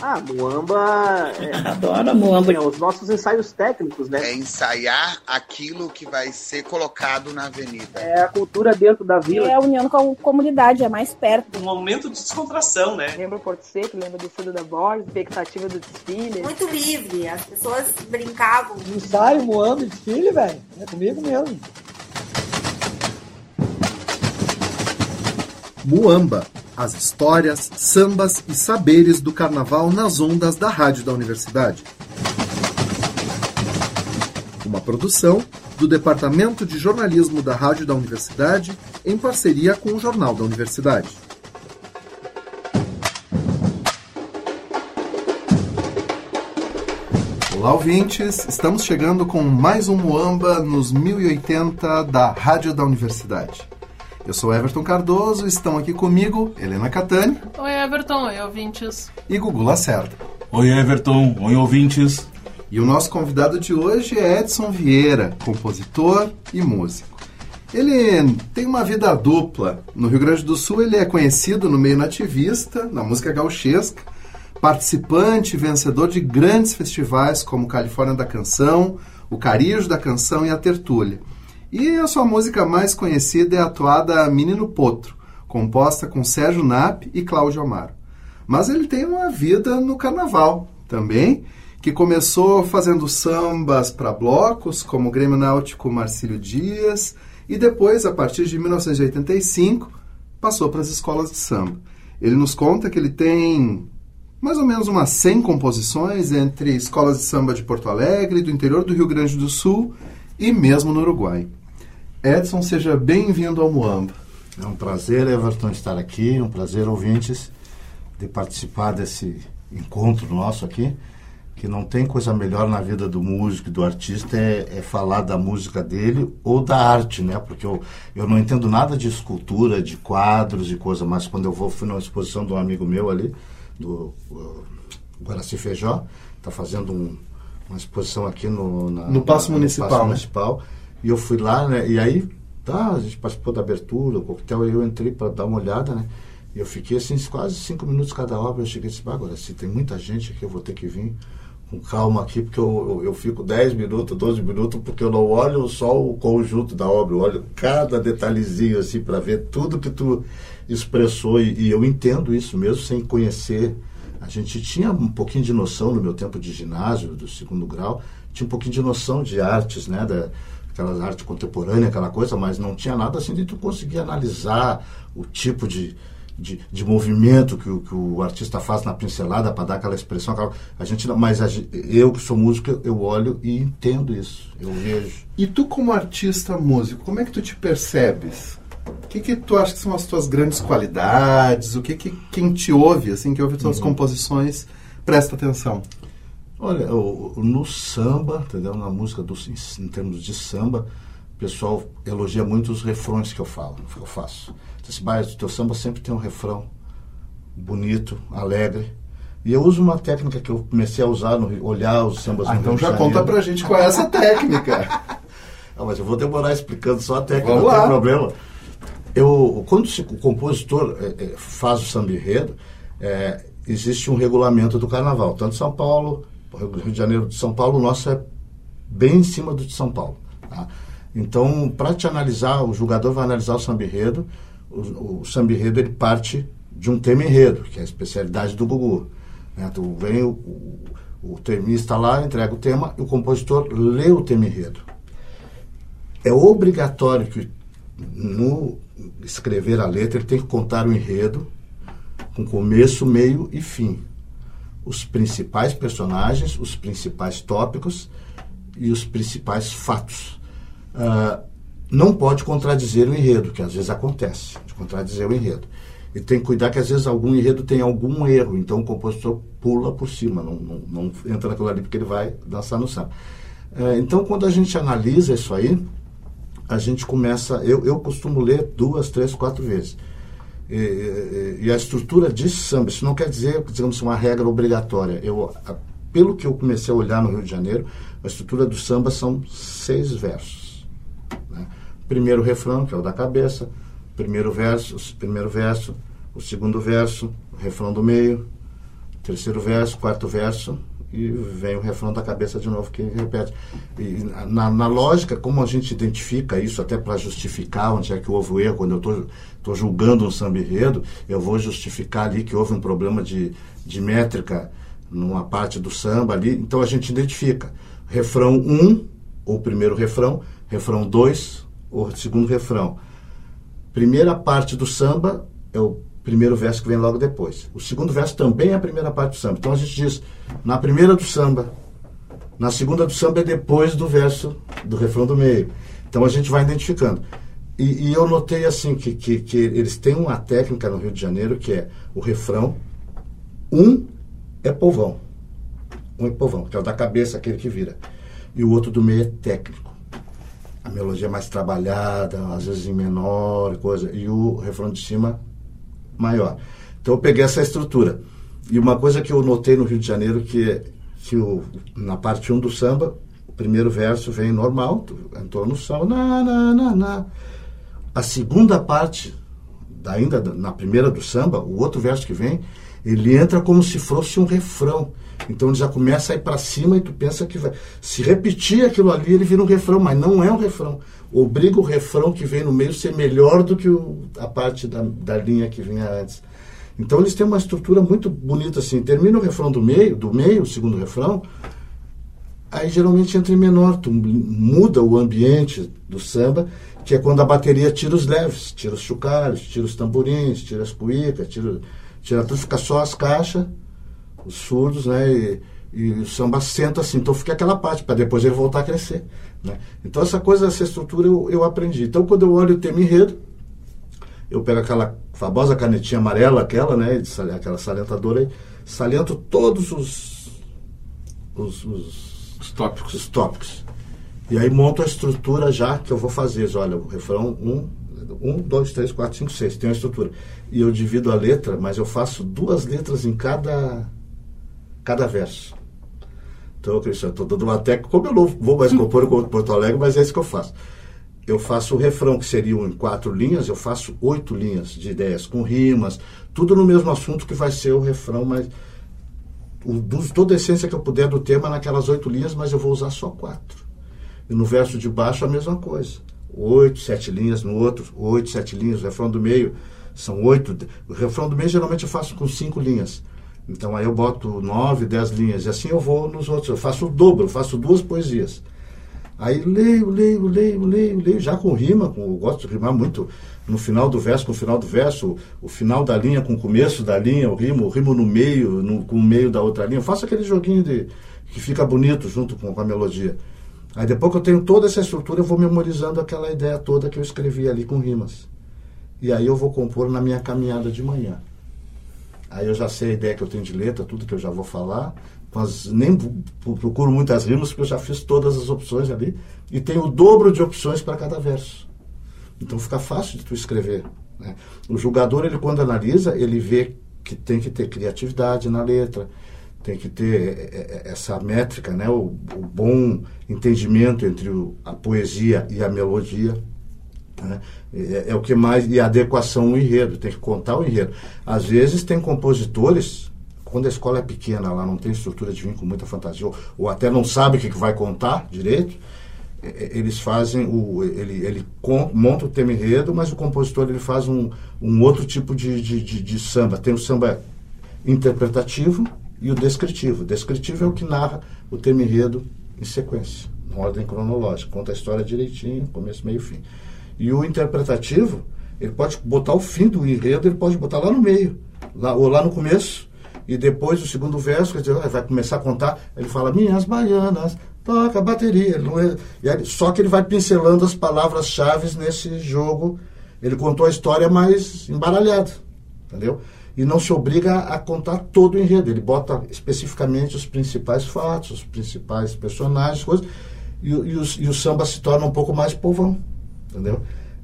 Ah, Muamba. É, Adoro Muamba. É, os nossos ensaios técnicos, né? É ensaiar aquilo que vai ser colocado na avenida. É a cultura dentro da vila. É a união com a comunidade, é mais perto. Um momento de descontração, né? Lembra o Porto Seco, lembra do Fundo da Borda, expectativa do desfile. Muito livre, as pessoas brincavam. Ensaio, Muamba, desfile, velho. É comigo mesmo. Muamba, as histórias, sambas e saberes do carnaval nas ondas da rádio da universidade. Uma produção do Departamento de Jornalismo da Rádio da Universidade em parceria com o Jornal da Universidade. Olá, ouvintes! Estamos chegando com mais um Muamba nos 1080 da Rádio da Universidade. Eu sou Everton Cardoso, estão aqui comigo Helena Catani. Oi, Everton, oi, ouvintes. E Gugu Lacerda. Oi, Everton, oi, ouvintes. E o nosso convidado de hoje é Edson Vieira, compositor e músico. Ele tem uma vida dupla. No Rio Grande do Sul, ele é conhecido no meio nativista, na música gauchesca, participante e vencedor de grandes festivais como Califórnia da Canção, o Carijo da Canção e a Tertúlia. E a sua música mais conhecida é a atuada Menino Potro, composta com Sérgio Nap e Cláudio Amaro. Mas ele tem uma vida no carnaval também, que começou fazendo sambas para blocos, como o Grêmio Náutico Marcílio Dias, e depois, a partir de 1985, passou para as escolas de samba. Ele nos conta que ele tem mais ou menos umas 100 composições entre escolas de samba de Porto Alegre, do interior do Rio Grande do Sul e mesmo no Uruguai. Edson, seja bem-vindo ao Moamba. É um prazer, Everton, estar aqui, é um prazer, ouvintes, de participar desse encontro nosso aqui, que não tem coisa melhor na vida do músico e do artista é, é, falar da música dele ou da arte, né? Porque eu, eu não entendo nada de escultura, de quadros e coisa, mas quando eu vou, fui numa exposição de um amigo meu ali, do uh, Guaraci Feijó, está fazendo um, uma exposição aqui no, na, no Paço Municipal. No né? Municipal e eu fui lá, né? E aí, tá, a gente participou da abertura, o coquetel, e eu entrei para dar uma olhada, né? E eu fiquei assim, quase cinco minutos cada obra. Eu cheguei e disse, agora, se tem muita gente aqui, eu vou ter que vir com calma aqui, porque eu, eu, eu fico 10 minutos, 12 minutos, porque eu não olho só o conjunto da obra, eu olho cada detalhezinho, assim, para ver tudo que tu expressou. E, e eu entendo isso mesmo, sem conhecer. A gente tinha um pouquinho de noção no meu tempo de ginásio, do segundo grau, tinha um pouquinho de noção de artes, né? Da, aquelas arte contemporânea, aquela coisa, mas não tinha nada assim de tu conseguir analisar o tipo de, de, de movimento que o, que o artista faz na pincelada para dar aquela expressão. Aquela, a gente, mas a, eu que sou músico, eu olho e entendo isso, eu vejo. E tu como artista músico, como é que tu te percebes? O que, que tu acha que são as tuas grandes qualidades? O que, que quem te ouve, assim, que ouve as tuas uhum. composições, presta atenção? Olha, no samba, entendeu? Na música do, em termos de samba, o pessoal elogia muito os refrões que eu falo, que eu faço. Diz assim, o teu samba sempre tem um refrão bonito, alegre. E eu uso uma técnica que eu comecei a usar no olhar os sambas ah, no então já conta pra gente qual é essa técnica. Não, mas eu vou demorar explicando só a técnica, Vamos não lá. tem problema. Eu, quando o compositor é, é, faz o samba enredo, é, existe um regulamento do carnaval, tanto São Paulo, Rio de Janeiro de São Paulo, o nosso é bem em cima do de São Paulo. Tá? Então, para te analisar, o jogador vai analisar o samba enredo, o, o samba enredo ele parte de um tema enredo, que é a especialidade do Gugu. Né? Tu vem o, o, o termista lá, entrega o tema, e o compositor lê o tema enredo. É obrigatório que no escrever a letra ele tem que contar o enredo com começo, meio e fim os principais personagens, os principais tópicos e os principais fatos. Uh, não pode contradizer o enredo, que às vezes acontece, de contradizer o enredo. E tem que cuidar que às vezes algum enredo tem algum erro, então o compositor pula por cima, não, não, não entra naquilo ali porque ele vai dançar no samba. Uh, então, quando a gente analisa isso aí, a gente começa. Eu, eu costumo ler duas, três, quatro vezes. E, e, a estrutura de samba, isso não quer dizer, digamos, uma regra obrigatória. Eu, a, pelo que eu comecei a olhar no Rio de Janeiro, a estrutura do samba são seis versos. Né? Primeiro refrão, que é o da cabeça, primeiro verso, primeiro verso, o segundo verso, o refrão do meio, terceiro verso, quarto verso, e vem o refrão da cabeça de novo que repete. E na, na lógica, como a gente identifica isso até para justificar onde é que houve o erro, quando eu estou julgando um samba enredo, eu vou justificar ali que houve um problema de, de métrica numa parte do samba ali, então a gente identifica refrão 1, um, ou primeiro refrão, refrão 2, ou segundo refrão. Primeira parte do samba é o primeiro verso que vem logo depois. O segundo verso também é a primeira parte do samba. Então a gente diz, na primeira do samba, na segunda do samba é depois do verso do refrão do meio. Então a gente vai identificando. E, e eu notei assim que, que, que, eles têm uma técnica no Rio de Janeiro que é o refrão, um é povão. Um é povão, que é o da cabeça, aquele que vira. E o outro do meio é técnico. A melodia é mais trabalhada, às vezes em menor, coisa. E o refrão de cima maior. Então eu peguei essa estrutura. E uma coisa que eu notei no Rio de Janeiro que que o, na parte 1 um do samba, o primeiro verso vem normal, entrou no samba, na, na, na, na. A segunda parte, ainda na primeira do samba, o outro verso que vem, ele entra como se fosse um refrão. Então ele já começa a ir para cima e tu pensa que vai. Se repetir aquilo ali, ele vira um refrão, mas não é um refrão obriga o refrão que vem no meio a ser melhor do que o, a parte da, da linha que vinha antes. Então eles têm uma estrutura muito bonita assim. Termina o refrão do meio, do meio, o segundo refrão, aí geralmente entra em menor, tu muda o ambiente do samba, que é quando a bateria tira os leves, tira os chocalhos, tira os tamborins, tira as cuicas, tira, tira tudo, fica só as caixas, os surdos, né? E, e o samba senta assim, então fica aquela parte, para depois ele voltar a crescer. Né? Então essa coisa, essa estrutura eu, eu aprendi. Então quando eu olho o tema enredo, eu pego aquela famosa canetinha amarela, aquela, né, aquela salientadora aí, saliento todos os, os, os, os tópicos. Os tópicos. E aí monto a estrutura já que eu vou fazer. Olha, o refrão 1, um, um, dois, três, quatro, cinco, seis. Tem uma estrutura. E eu divido a letra, mas eu faço duas letras em cada, cada verso. Então, Cristiano, estou dando uma técnica, como eu não vou mais compor com Porto Alegre, mas é isso que eu faço. Eu faço o refrão, que seriam em quatro linhas, eu faço oito linhas de ideias, com rimas, tudo no mesmo assunto que vai ser o refrão, mas toda a essência que eu puder do tema naquelas oito linhas, mas eu vou usar só quatro. E no verso de baixo a mesma coisa. Oito, sete linhas no outro, oito, sete linhas, o refrão do meio são oito. O refrão do meio geralmente eu faço com cinco linhas. Então aí eu boto nove, dez linhas e assim eu vou nos outros. Eu faço o dobro, faço duas poesias. Aí leio, leio, leio, leio, leio, já com rima, com, eu gosto de rimar muito no final do verso com o final do verso, o final da linha com o começo da linha, eu rimo, eu rimo no meio, no, com o meio da outra linha. Eu faço aquele joguinho de, que fica bonito junto com, com a melodia. Aí depois que eu tenho toda essa estrutura, eu vou memorizando aquela ideia toda que eu escrevi ali com rimas. E aí eu vou compor na minha caminhada de manhã. Aí eu já sei a ideia que eu tenho de letra, tudo que eu já vou falar. Mas nem procuro muitas rimas, porque eu já fiz todas as opções ali. E tenho o dobro de opções para cada verso. Então fica fácil de tu escrever. Né? O julgador, ele quando analisa, ele vê que tem que ter criatividade na letra, tem que ter é, é, é, essa métrica, né? o, o bom entendimento entre o, a poesia e a melodia. Né? É, é, o que mais. E adequação ao enredo, tem que contar o enredo. Às vezes tem compositores, quando a escola é pequena, lá não tem estrutura de com muita fantasia, ou, ou até não sabe o que, que vai contar direito, é, é, eles fazem o ele, ele monta o tema enredo mas o compositor ele faz um, um outro tipo de, de, de, de, samba tem o samba interpretativo e o descritivo o descritivo é o que narra o tema enredo em sequência na ordem cronológica conta a história direitinho começo meio fim e o interpretativo, ele pode botar o fim do enredo, ele pode botar lá no meio, lá, ou lá no começo, e depois o segundo verso, quer dizer, vai começar a contar, ele fala, minhas baianas, toca a bateria. É, aí, só que ele vai pincelando as palavras-chave nesse jogo. Ele contou a história mais embaralhada, entendeu? E não se obriga a contar todo o enredo. Ele bota especificamente os principais fatos, os principais personagens, coisas, e, e, os, e o samba se torna um pouco mais povão entendeu?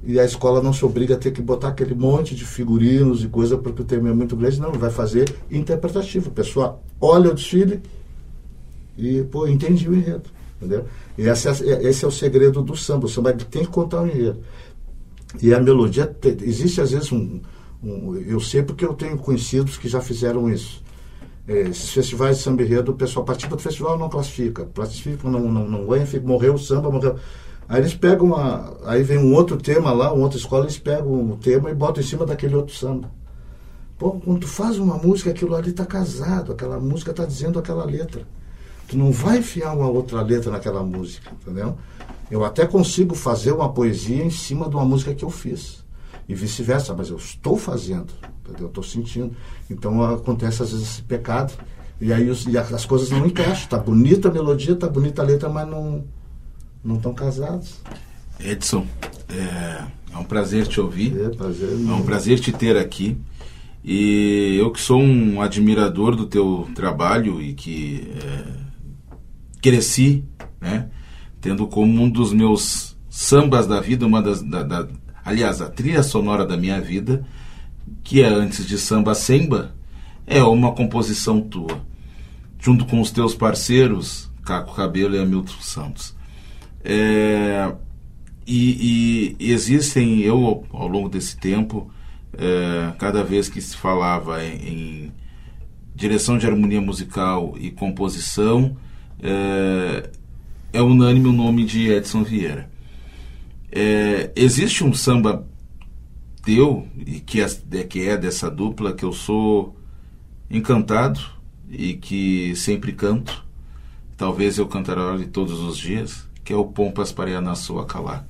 E a escola não se obriga a ter que botar aquele monte de figurinos e coisa porque o tema é muito grande, não, vai fazer interpretativo. A pessoa olha o desfile e, pô, entende o enredo, entendeu? E esse é, esse é o segredo do samba, o samba tem que contar o enredo. E a melodia, existe às vezes um, um, eu sei porque eu tenho conhecidos que já fizeram isso. É, esses festivais de samba enredo, o pessoal participa do festival não classifica. Classifica, não, não, não ganha, fica, morreu o samba, morreu. Aí eles pegam uma. Aí vem um outro tema lá, uma outra escola, eles pegam o tema e botam em cima daquele outro samba. Pô, quando tu faz uma música, aquilo ali está casado, aquela música está dizendo aquela letra. Tu não vai enfiar uma outra letra naquela música, entendeu? Eu até consigo fazer uma poesia em cima de uma música que eu fiz. E vice-versa, mas eu estou fazendo, entendeu? Eu estou sentindo. Então acontece às vezes esse pecado. E aí os, e as coisas não encaixam. Tá bonita a melodia, tá bonita a letra, mas não não estão casados. Edson, é, é, um prazer te ouvir. É, prazer, é um prazer te ter aqui. E eu que sou um admirador do teu trabalho e que é, cresci, né, tendo como um dos meus sambas da vida, uma das, da, da, aliás, a trilha sonora da minha vida, que é antes de samba semba, é uma composição tua, junto com os teus parceiros Caco Cabelo e Hamilton Santos. É, e, e, existem, eu ao longo desse tempo, é, cada vez que se falava em, em, direção de harmonia musical e composição, é, é unânime o nome de Edson Vieira. É, existe um samba teu, e que é, que é dessa dupla, que eu sou encantado e que sempre canto. Talvez eu cantarole todos os dias que é o Pompas para Acalá.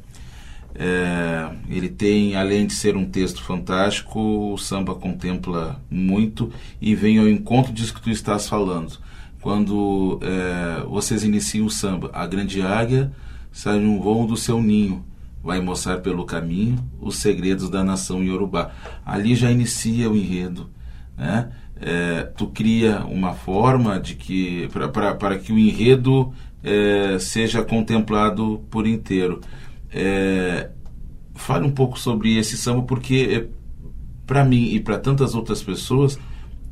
É, ele tem, além de ser um texto fantástico, o samba contempla muito e vem ao encontro disso que tu estás falando. Quando é, vocês iniciam o samba, a grande águia sai num voo do seu ninho, vai mostrar pelo caminho os segredos da nação Yorubá. Ali já inicia o enredo, né? É, tu cria uma forma de que para que o enredo é, seja contemplado por inteiro. É, fale um pouco sobre esse samba, porque é, para mim e para tantas outras pessoas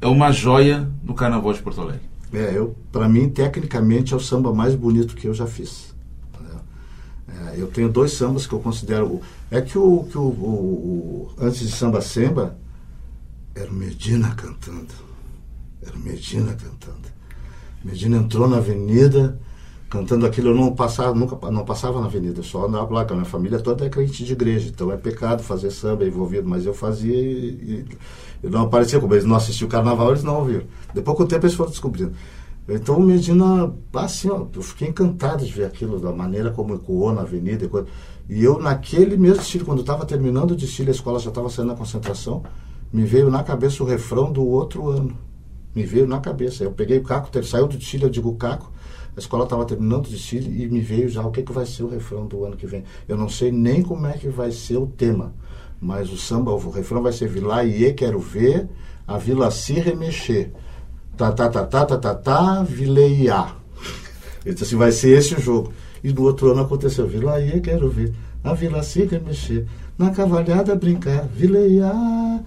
é uma joia do Carnaval de Porto Alegre. É, eu, para mim, tecnicamente, é o samba mais bonito que eu já fiz. É, eu tenho dois sambas que eu considero. É que o, que o, o, o antes de samba semba era o Medina cantando. Era o Medina cantando. Medina entrou na avenida cantando aquilo, eu não passava, nunca não passava na avenida, só andava lá, a minha família toda é crente de igreja, então é pecado fazer samba envolvido, mas eu fazia e, e não aparecia, como eles não assistiam o carnaval, eles não ouviram. Depois com o tempo eles foram descobrindo. Então o Medina, assim, ó, eu fiquei encantado de ver aquilo, da maneira como ecoou na avenida. E, e eu, naquele mesmo estilo, quando estava terminando o desfile, a escola já estava saindo na concentração, me veio na cabeça o refrão do outro ano. Me veio na cabeça. Eu peguei o Caco, saiu do desfile, eu digo Caco, a escola estava terminando o desfile e me veio já o que, que vai ser o refrão do ano que vem. Eu não sei nem como é que vai ser o tema, mas o samba, o refrão vai ser Vila Iê, quero ver, a Vila se remexer. Tá, tá, tá, tá, tá, tá, tá, Vileiá. Ele assim, vai ser esse o jogo. E no outro ano aconteceu, Vila Iê, quero ver, a Vila se remexer, na cavalhada brincar, Vileiá.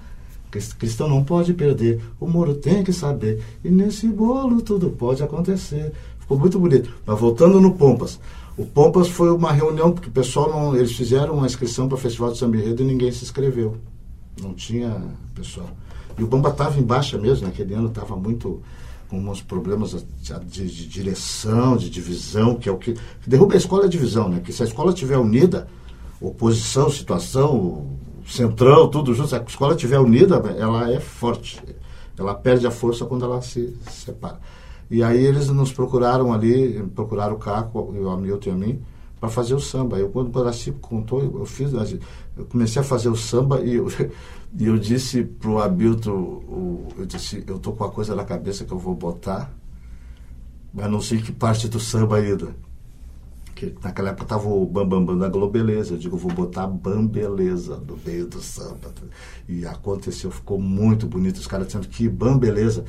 Cristão não pode perder, o moro tem que saber, e nesse bolo tudo pode acontecer. Ficou muito bonito. Mas voltando no Pompas. O Pompas foi uma reunião, porque o pessoal não. Eles fizeram uma inscrição para o Festival de Samba Enredo e ninguém se inscreveu. Não tinha pessoal. E o Bamba estava em baixa mesmo, naquele ano estava muito com uns problemas de, de, de, direção, de divisão, que é o que. Derruba a escola é a divisão, né? Que se a escola estiver unida, oposição, situação, centrão, tudo junto, se a escola estiver unida, ela é forte. Ela perde a força quando ela se separa. E aí eles nos procuraram ali, procuraram o Caco, o Hamilton e a mim, para fazer o samba. Eu, quando o Guaraci contou, eu fiz, eu comecei a fazer o samba e eu, e eu disse pro Hamilton, eu disse, eu tô com uma coisa na cabeça que eu vou botar, mas não sei que parte do samba ainda. Que naquela época tava o Bambambam Bam, Bam da Globeleza. Eu digo, vou botar Bambeleza no meio do samba. E aconteceu, ficou muito bonito. Os caras dizendo que Bambeleza.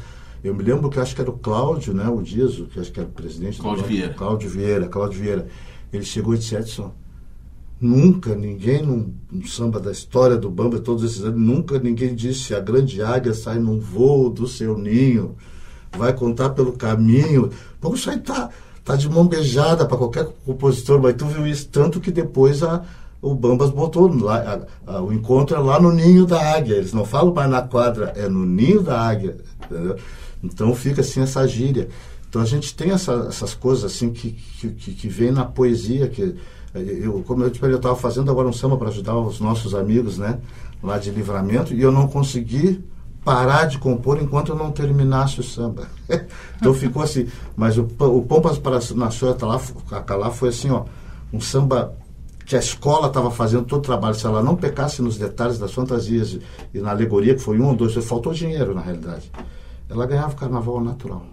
Eu me lembro que acho que era o Cláudio, né, o Dias, que acho que era o presidente Cláudio do Vieira. Cláudio Vieira, Cláudio Vieira. Ele chegou e disse, Edson, nunca ninguém num, num, samba da história do Bamba, todos esses anos, nunca ninguém disse a grande águia sai num voo do seu ninho, vai contar pelo caminho. Pô, isso aí tá, tá de mão beijada para qualquer compositor, mas tu viu isso tanto que depois a o Bambas botou lá, a, a, o encontro é lá no ninho da águia. Eles não falam mais na quadra, é no ninho da águia. Entendeu? Então fica assim essa gíria. Então a gente tem essa, essas coisas assim que, que, que, vem na poesia, que eu, como eu te falei, eu estava fazendo agora um samba para ajudar os nossos amigos, né, lá de livramento, e eu não consegui parar de compor enquanto eu não terminasse o samba. então ficou assim. Mas o, o Pompas para na Sua Calá foi assim, ó, um samba que a escola estava fazendo todo o trabalho. Se ela não pecasse nos detalhes das fantasias e na alegoria, que foi um ou dois, faltou dinheiro na realidade. Ela ganhava o carnaval natural.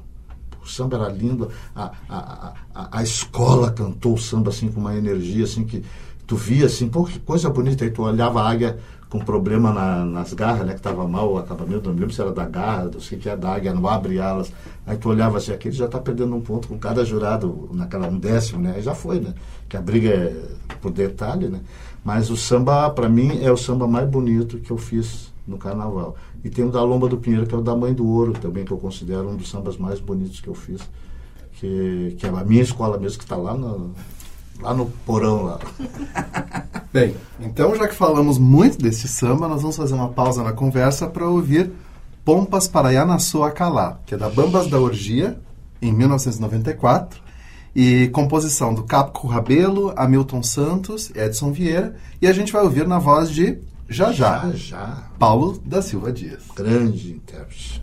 O samba era lindo, a, a, a, a escola cantou o samba assim com uma energia assim que tu via assim, pô, que coisa bonita. Aí tu olhava a águia com problema na, nas garras, né? Que estava mal o acabamento, não lembro se era da garra, não sei o que é da águia, não abre alas. Aí tu olhava assim, aquele já está perdendo um ponto com cada jurado, naquela um décimo, né? Aí já foi, né? Que a briga é por detalhe, né? Mas o samba, para mim, é o samba mais bonito que eu fiz no carnaval. E tem o da Lomba do Pinheiro, que é o da Mãe do Ouro, também, que eu considero um dos sambas mais bonitos que eu fiz. Que, que é a minha escola mesmo, que está lá no, lá no porão lá. Bem, então já que falamos muito desse samba, nós vamos fazer uma pausa na conversa para ouvir Pompas para Yanaçô Acalá, que é da Bambas da Orgia, em 1994, e composição do Capo Rabelo, Hamilton Santos, Edson Vieira, e a gente vai ouvir na voz de Jajá, Já, já. Paulo da Silva Dias. Grande intérprete.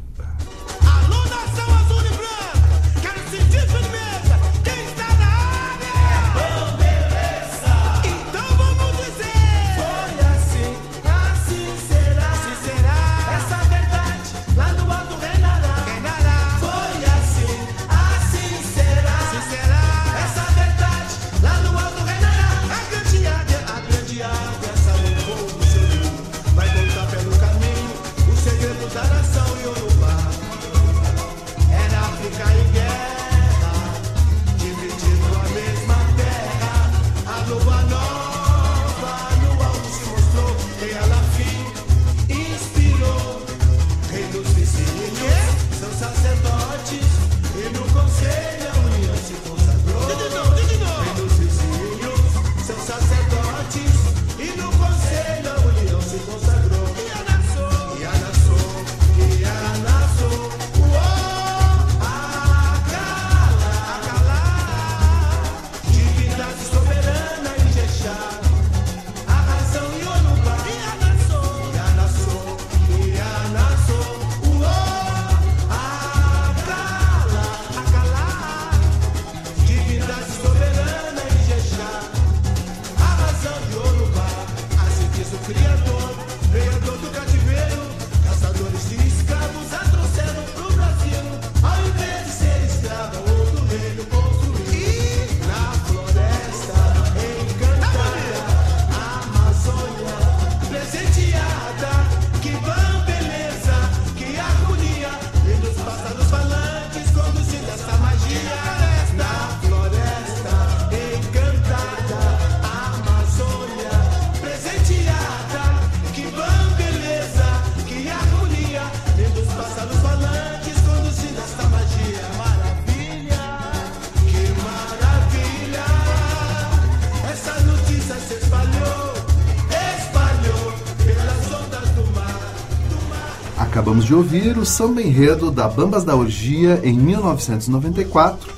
De ouvir o samba enredo da Bambas da Orgia em 1994,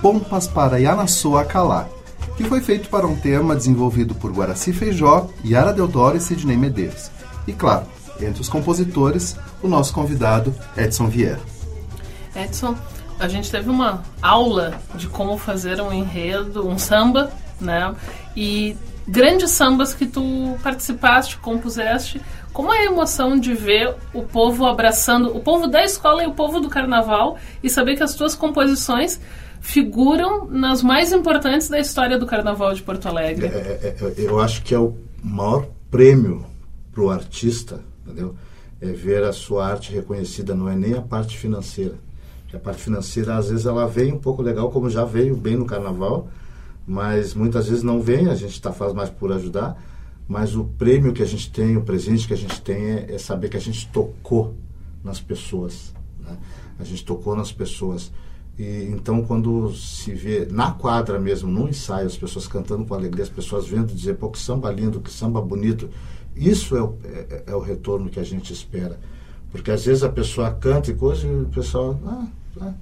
Pompas para Yanaçô Acalá, que foi feito para um tema desenvolvido por Guaraci Feijó, Yara Deodoro e Sidney Medeiros. E claro, entre os compositores, o nosso convidado Edson Vieira. Edson, a gente teve uma aula de como fazer um enredo, um samba, né? E grandes sambas que tu participaste, compuseste. Como é a emoção de ver o povo abraçando, o povo da escola e o povo do carnaval, e saber que as tuas composições figuram nas mais importantes da história do carnaval de Porto Alegre? É, é, é, eu acho que é o maior prêmio para o artista, entendeu? É ver a sua arte reconhecida, não é nem a parte financeira. A parte financeira, às vezes, ela vem um pouco legal, como já veio bem no carnaval, mas muitas vezes não vem, a gente tá, faz mais por ajudar. Mas o prêmio que a gente tem, o presente que a gente tem é, é saber que a gente tocou nas pessoas. Né? A gente tocou nas pessoas. E então, quando se vê na quadra mesmo, no ensaio, as pessoas cantando com alegria, as pessoas vendo dizer, pô, que samba lindo, que samba bonito, isso é o, é, é o retorno que a gente espera. Porque às vezes a pessoa canta e coisa e o pessoal, ah, tá,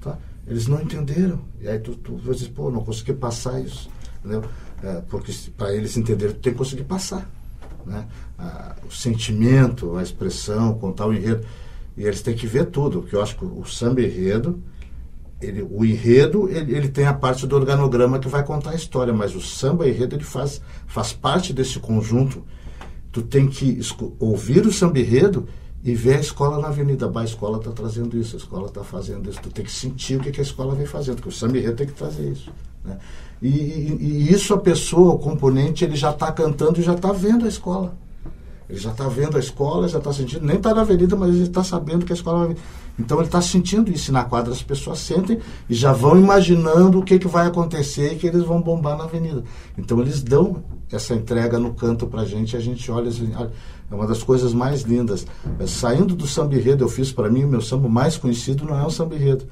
tá. Eles não entenderam. E aí tu, tu vai dizer, pô, não consegui passar isso. Entendeu? É, porque para eles entenderem, tem que conseguir passar. Né? O sentimento, a expressão, contar o enredo. E eles têm que ver tudo, porque eu acho que o samba enredo, ele, o enredo, ele, ele tem a parte do organograma que vai contar a história, mas o samba enredo, ele faz, faz parte desse conjunto. Tu tem que ouvir o samba enredo e ver a escola na avenida. Bah, a escola está trazendo isso, a escola está fazendo isso. Tu tem que sentir o que, que a escola vem fazendo, porque o enredo tem que trazer isso. Né? E, e- e isso a pessoa, o componente, ele já está cantando e já está vendo a escola. Ele já está vendo a escola, já está sentindo, nem está na avenida, mas ele está sabendo que a escola vai. Então ele está sentindo isso. E na quadra as pessoas sentem e já vão imaginando o que, que vai acontecer e que eles vão bombar na avenida. Então eles dão essa entrega no canto pra gente e a gente olha assim, olha, é uma das coisas mais lindas. É, Saindo do samba enredo, eu fiz para mim, o meu samba mais conhecido não é um samba enredo.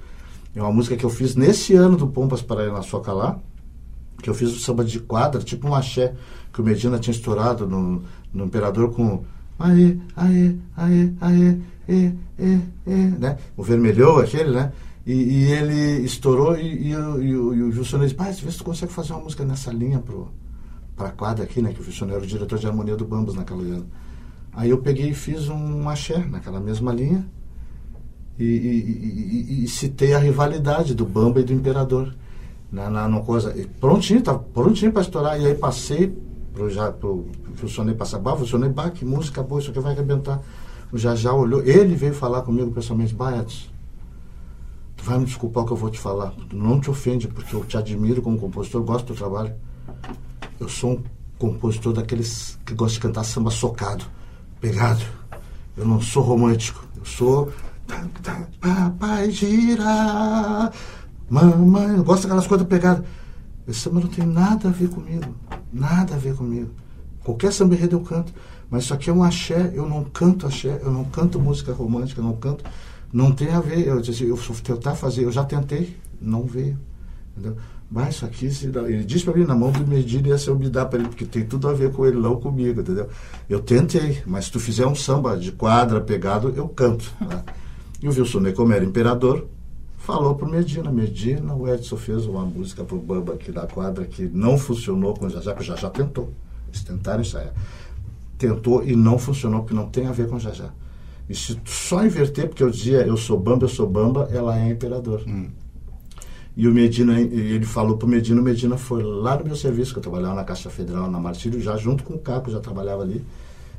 É uma música que eu fiz nesse ano do Pompas para na Socalá, que eu fiz o samba de quadra, tipo um axé, que o Medina tinha estourado no, no Imperador com aê, aê, aê, aê, e, e, e, né? O vermelhou aquele, né? E, e ele estourou e, e, e, e o Wilson disse, pai, vê se tu consegue fazer uma música nessa linha pro, pra quadra aqui, né? Que o Wilson era o diretor de harmonia do Bambus naquela ano. Aí eu peguei e fiz um axé naquela mesma linha e, e- e- e- citei a rivalidade do Bamba e do Imperador na, na, coisa prontinho, tá prontinho para estourar. E aí passei pro já pro funcionei passar bah, funcionei bah, que música boa isso aqui vai arrebentar. O Jajá olhou ele veio falar comigo pessoalmente bah, tu vai me desculpar o que eu vou te falar não te ofende porque eu te admiro como compositor gosto do teu trabalho. Eu sou um compositor daqueles que gosta de cantar samba socado pegado eu não sou romântico eu sou Papai gira, mamãe, eu gosto daquelas coisas pegadas. Esse samba não tem nada a ver comigo, nada a ver comigo. Qualquer samba enredo eu canto, mas isso aqui é um axé, eu não canto axé, eu não canto música romântica, eu não canto, não tem a ver. Eu eu vou tentar fazer, eu já tentei, não veio. Entendeu? Mas isso aqui, ele disse para mim, na mão do Medina ia ser eu me dar para ele, porque tem tudo a ver com ele, não comigo, entendeu? Eu tentei, mas se tu fizer um samba de quadra pegado, eu canto. né? E o Wilson Ney, como era imperador, falou pro Medina. Medina, o Edson fez uma música pro Bamba aqui da quadra que não funcionou com o Jajá, que o Jajá tentou. Eles tentaram ensaiar. Tentou e não funcionou, porque não tem a ver com o Jajá. E se só inverter, porque eu dizia eu sou Bamba, eu sou Bamba, ela é imperador. E o Medina, ele falou pro Medina, o Medina foi lá no meu serviço, que eu trabalhava na Caixa Federal, na Martírio, já junto com o Caco, já trabalhava ali.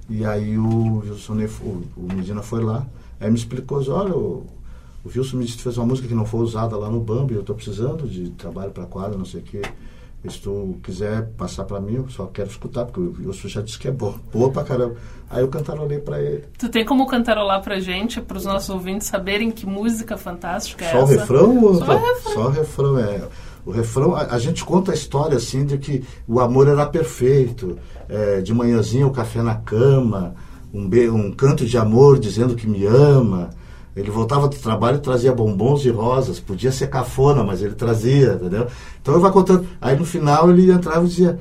E aí o Wilson, o, Medina foi lá, aí me explicou, olha, o, o Wilson me disse que fez uma música que não foi usada lá no Bambi, eu estou precisando de trabalho para quadra, não sei o quê. Se tu quiser passar para mim, eu só quero escutar, porque o Wilson já disse que é bom, boa pra caramba. Aí eu cantarolei para ele. Tu tem como cantarolar pra gente, pros nossos ouvintes saberem que música fantástica é Só o essa? refrão? ou- Só o refrão. Só o refrão, é. O refrão, a, a gente conta a história assim de que o amor era perfeito. é, de manhãzinha o café na cama, um, be- um canto de amor dizendo que me ama. Ele voltava do trabalho e trazia bombons e rosas. Podia ser cafona, mas ele trazia, entendeu? Então eu vai contando. Aí no final ele entrava e dizia: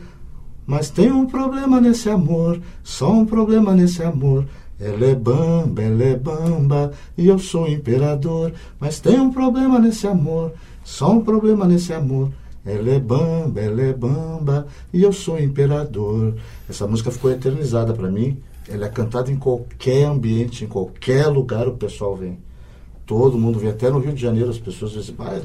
Mas tem um problema nesse amor, só um problema nesse amor. Ela é bamba, ela é bamba, e eu sou imperador. Mas tem um problema nesse amor, só um problema nesse amor. Ela é bamba, ela é bamba, e eu sou imperador. Essa música ficou eternizada para mim. Ela é cantada em qualquer ambiente, em qualquer lugar o pessoal vem. Todo mundo vem, até no Rio de Janeiro, as pessoas dizem, ah,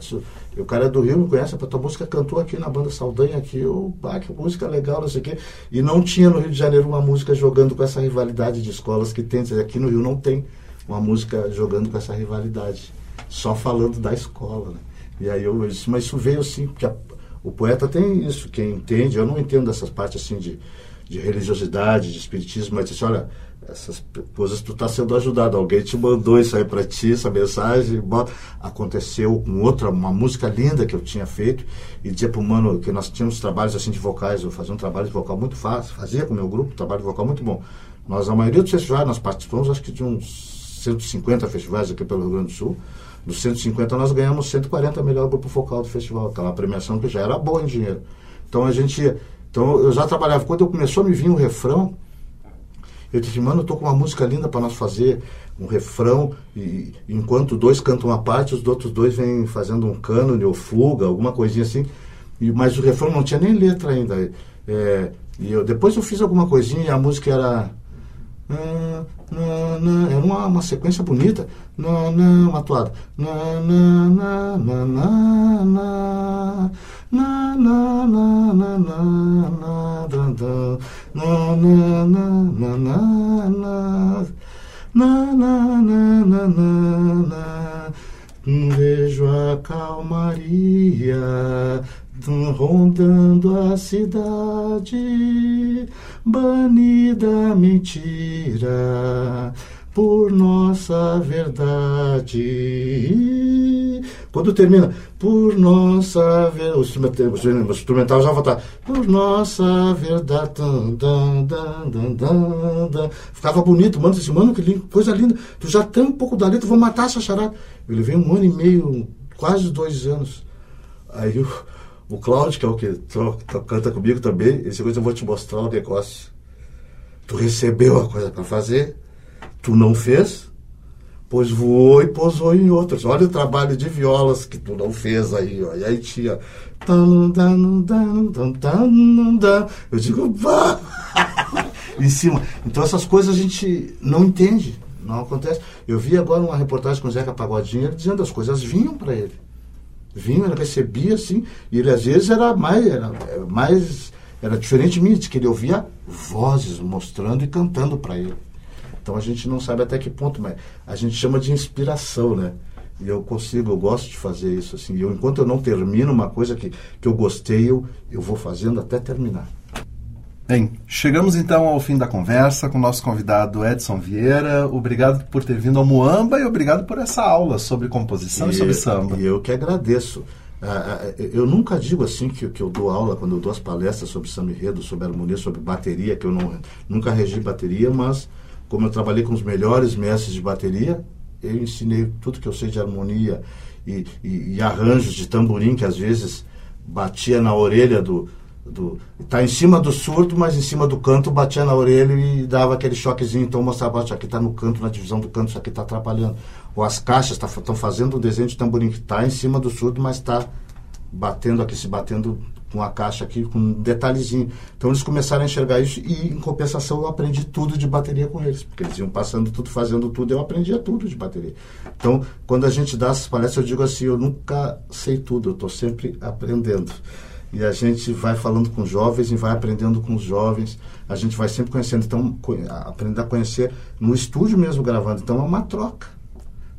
o cara é do Rio, me conhece, a tua música cantou aqui na banda Saldanha, aqui, pá, que música legal, não sei o quê. E não tinha no Rio de Janeiro uma música jogando com essa rivalidade de escolas que tem. Aqui no Rio não tem uma música jogando com essa rivalidade, só falando da escola. Né? E aí eu disse, mas isso veio assim, porque a- o poeta tem isso, quem entende, eu não entendo dessas partes assim de, de religiosidade, de espiritismo, mas disse, olha, essas coisas tu está sendo ajudado, alguém te mandou isso aí para ti, essa mensagem, bota. aconteceu com outra, uma música linda que eu tinha feito, e dizia pro mano que nós tínhamos trabalhos assim de vocais, eu fazia um trabalho de vocal muito fácil, fazia com o meu grupo, um trabalho de vocal muito bom. Nós, a maioria dos festivais, nós participamos, acho que de uns 150 festivais aqui pelo Rio Grande do Sul, dos 150 nós ganhamos 140 melhor grupo focal do festival, aquela premiação que já era boa em dinheiro. Então a gente, então eu já trabalhava, quando começou a me vir o refrão, Eu disse, mano, eu tô com uma música linda para nós fazer, um refrão, e enquanto dois cantam uma parte, os outros dois vêm fazendo um cânone ou fuga, alguma coisinha assim. E, mas o refrão não tinha nem letra ainda. É, e eu, depois eu fiz alguma coisinha e a música era. Era uma, uma sequência bonita. Uma toada. Na, na, na, na, na, na. Na, na, na, na, na. Vejo a calmaria rondando a cidade, banida a mentira por nossa verdade. Quando termina, por nossa verdade, o instrumental, já volta, por nossa verdade, dan, dan, dan, ficava bonito, mano, disse, mano, que lindo, coisa linda, tu já tem um pouco da letra, vou matar essa charada. Eu levei um ano e meio, quase dois anos. Aí o, o Cláudio, que é o que canta comigo também, ele disse, eu vou te mostrar o negócio. Tu recebeu a coisa para fazer, tu não fez, pois voou e posou em outras. Olha o trabalho de violas que tu não fez aí, ó. E aí tinha. Eu digo, vá! em cima. Então essas coisas a gente não entende, não acontece. Eu vi agora uma reportagem com o Zeca Pagodinho, ele dizendo as coisas vinham para ele. Vinham, ele recebia assim, e ele às vezes era mais, era mais, era diferente de mim, de que ele ouvia vozes mostrando e cantando para ele. Então a gente não sabe até que ponto, mas a gente chama de inspiração, né? E eu consigo, eu gosto de fazer isso assim. Eu, enquanto eu não termino uma coisa que, que eu gostei, eu, eu vou fazendo até terminar. Bem, chegamos então ao fim da conversa com o nosso convidado Edson Vieira. Obrigado por ter vindo ao Moamba e obrigado por essa aula sobre composição e, e sobre samba. E eu que agradeço. eu nunca digo assim que, que eu dou aula, quando eu dou as palestras sobre samba enredo, sobre harmonia, sobre bateria, que eu não, nunca regi bateria, mas como eu trabalhei com os melhores mestres de bateria, eu ensinei tudo que eu sei de harmonia e, e, e arranjos de tamborim que às vezes batia na orelha do, do tá em cima do surdo, mas em cima do canto batia na orelha e dava aquele choquezinho, então mostrava, isso aqui está no canto, na divisão do canto, isso aqui está atrapalhando. Ou as caixas estão tá, fazendo um desenho de tamborim que está em cima do surdo, mas está batendo aqui, se batendo com a caixa aqui, com um detalhezinho. Então eles começaram a enxergar isso e, em compensação, eu aprendi tudo de bateria com eles, porque eles iam passando tudo, fazendo tudo, eu aprendia tudo de bateria. Então, quando a gente dá essas palestras, eu digo assim: eu nunca sei tudo, eu estou sempre aprendendo. E a gente vai falando com jovens e vai aprendendo com os jovens. A gente vai sempre conhecendo. Então, aprender a conhecer no estúdio mesmo gravando. Então, é uma troca.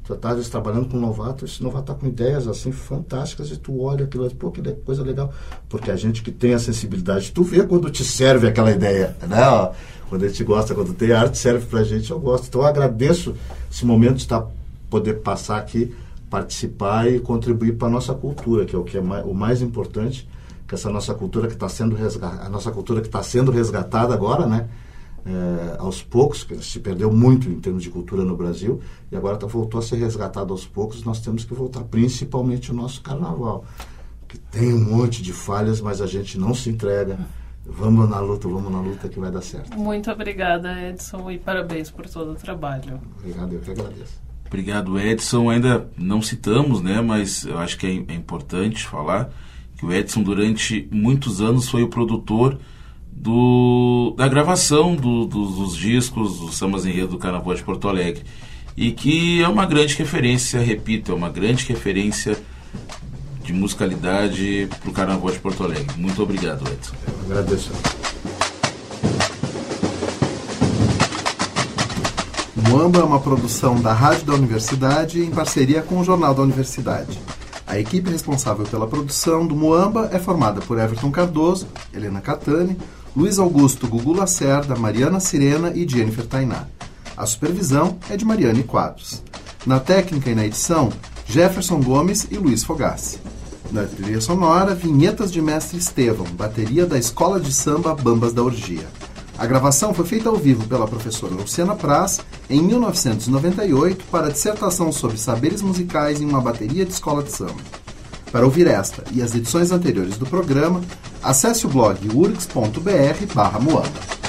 Tu tá trabalhando com novato, esse novato tá com ideias assim fantásticas e tu olha aquilo, pô, que coisa legal. Porque a gente que tem a sensibilidade, tu vê quando te serve aquela ideia, né? Quando a gente gosta, quando tem arte, serve pra gente, eu gosto. Então eu agradeço esse momento de estar, poder passar aqui, participar e contribuir para a nossa cultura, que é o que é mais, o mais importante, que essa nossa cultura que está sendo resgatada, a nossa cultura que está sendo resgatada agora, né? É, aos poucos, se perdeu muito em termos de cultura no Brasil, e agora tá, voltou a ser resgatado aos poucos, nós temos que voltar, principalmente o nosso carnaval, que tem um monte de falhas, mas a gente não se entrega. Vamos na luta, vamos na luta que vai dar certo. Muito obrigada, Edson, e parabéns por todo o trabalho. Obrigado, eu que agradeço. Obrigado, Edson. Ainda não citamos, né, mas eu acho que é, é importante falar que o Edson, durante muitos anos, foi o produtor do, da gravação do, do, dos discos, dos sambas enredo do Carnaval de Porto Alegre. E que é uma grande referência, repito, é uma grande referência de musicalidade para o Carnaval de Porto Alegre. Muito obrigado, Edson. Eu agradeço. Moamba é uma produção da Rádio da Universidade em parceria com o Jornal da Universidade. A equipe responsável pela produção do Moamba é formada por Everton Cardoso, Helena Catani, Luiz Augusto Gugu Lacerda, Mariana Sirena e Jennifer Tainá. A supervisão é de Mariane Quadros. Na técnica e na edição, Jefferson Gomes e Luiz Fogassi. Na trilha sonora, vinhetas de Mestre Estevão, bateria da Escola de Samba Bambas da Orgia. A gravação foi feita ao vivo pela professora Luciana Praz em 1998 para a dissertação sobre saberes musicais em uma bateria de escola de samba. Para ouvir esta e as edições anteriores do programa, acesse o blog urgs.br/moamba.